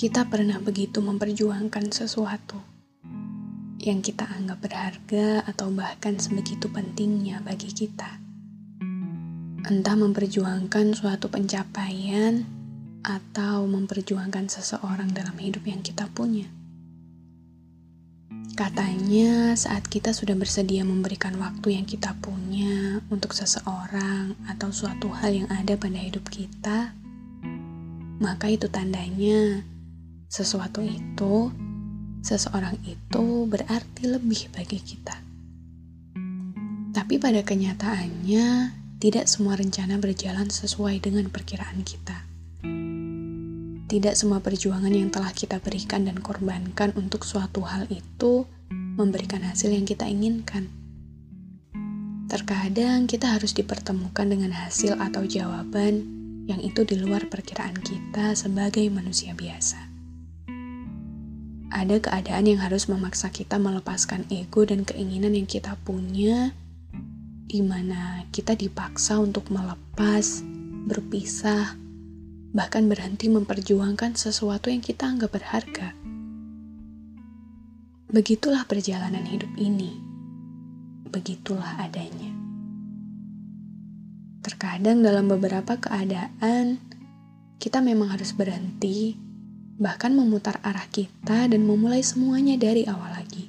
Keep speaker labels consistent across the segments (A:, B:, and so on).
A: Kita pernah begitu memperjuangkan sesuatu yang kita anggap berharga atau bahkan sebegitu pentingnya bagi kita. Entah memperjuangkan suatu pencapaian atau memperjuangkan seseorang dalam hidup yang kita punya. Katanya, saat kita sudah bersedia memberikan waktu yang kita punya untuk seseorang atau suatu hal yang ada pada hidup kita, maka itu tandanya sesuatu itu, seseorang itu berarti lebih bagi kita. Tapi pada kenyataannya, tidak semua rencana berjalan sesuai dengan perkiraan kita. Tidak semua perjuangan yang telah kita berikan dan korbankan untuk suatu hal itu memberikan hasil yang kita inginkan. Terkadang kita harus dipertemukan dengan hasil atau jawaban yang itu di luar perkiraan kita sebagai manusia biasa ada keadaan yang harus memaksa kita melepaskan ego dan keinginan yang kita punya, di mana kita dipaksa untuk melepas, berpisah, bahkan berhenti memperjuangkan sesuatu yang kita anggap berharga. Begitulah perjalanan hidup ini. Begitulah adanya. Terkadang dalam beberapa keadaan, kita memang harus berhenti bahkan memutar arah kita dan memulai semuanya dari awal lagi.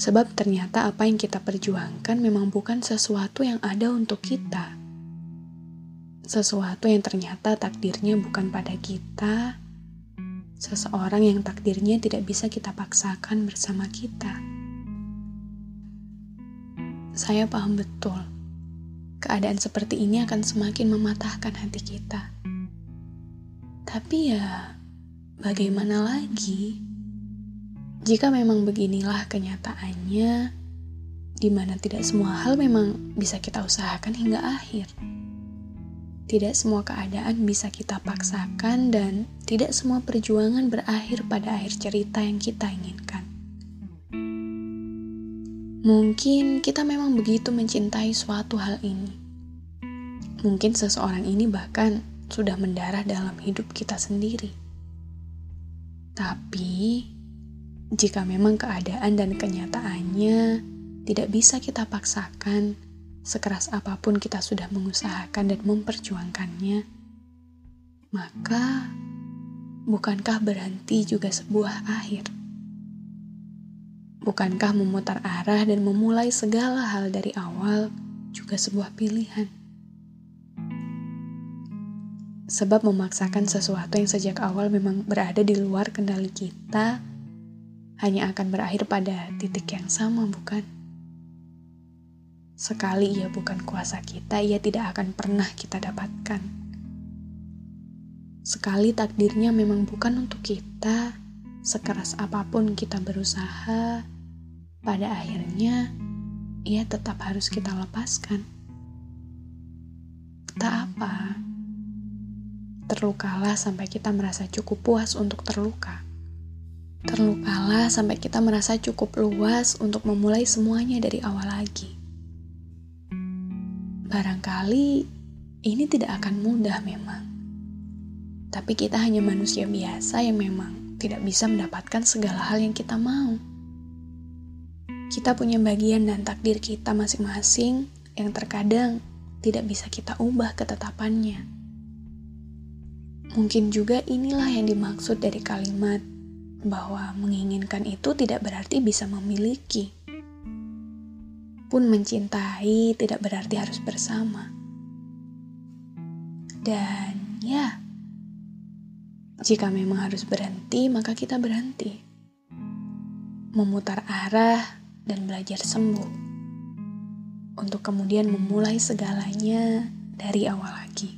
A: Sebab ternyata apa yang kita perjuangkan memang bukan sesuatu yang ada untuk kita. Sesuatu yang ternyata takdirnya bukan pada kita, seseorang yang takdirnya tidak bisa kita paksakan bersama kita. Saya paham betul, keadaan seperti ini akan semakin mematahkan hati kita tapi ya, bagaimana lagi? Jika memang beginilah kenyataannya, di mana tidak semua hal memang bisa kita usahakan hingga akhir. Tidak semua keadaan bisa kita paksakan dan tidak semua perjuangan berakhir pada akhir cerita yang kita inginkan. Mungkin kita memang begitu mencintai suatu hal ini. Mungkin seseorang ini bahkan sudah mendarah dalam hidup kita sendiri. Tapi, jika memang keadaan dan kenyataannya tidak bisa kita paksakan, sekeras apa pun kita sudah mengusahakan dan memperjuangkannya, maka bukankah berhenti juga sebuah akhir? Bukankah memutar arah dan memulai segala hal dari awal juga sebuah pilihan? Sebab memaksakan sesuatu yang sejak awal memang berada di luar kendali kita hanya akan berakhir pada titik yang sama, bukan? Sekali ia bukan kuasa kita, ia tidak akan pernah kita dapatkan. Sekali takdirnya memang bukan untuk kita, sekeras apa pun kita berusaha, pada akhirnya ia tetap harus kita lepaskan. Tak apa Terlukalah sampai kita merasa cukup puas untuk terluka. Terlukalah sampai kita merasa cukup luas untuk memulai semuanya dari awal lagi. Barangkali ini tidak akan mudah memang. Tapi kita hanya manusia biasa yang memang tidak bisa mendapatkan segala hal yang kita mau. Kita punya bagian dan takdir kita masing-masing yang terkadang tidak bisa kita ubah ketetapannya. Mungkin juga inilah yang dimaksud dari kalimat bahwa menginginkan itu tidak berarti bisa memiliki. Pun mencintai tidak berarti harus bersama. Dan ya, jika memang harus berhenti, maka kita berhenti. Memutar arah dan belajar sembuh. Untuk kemudian memulai segalanya dari awal lagi.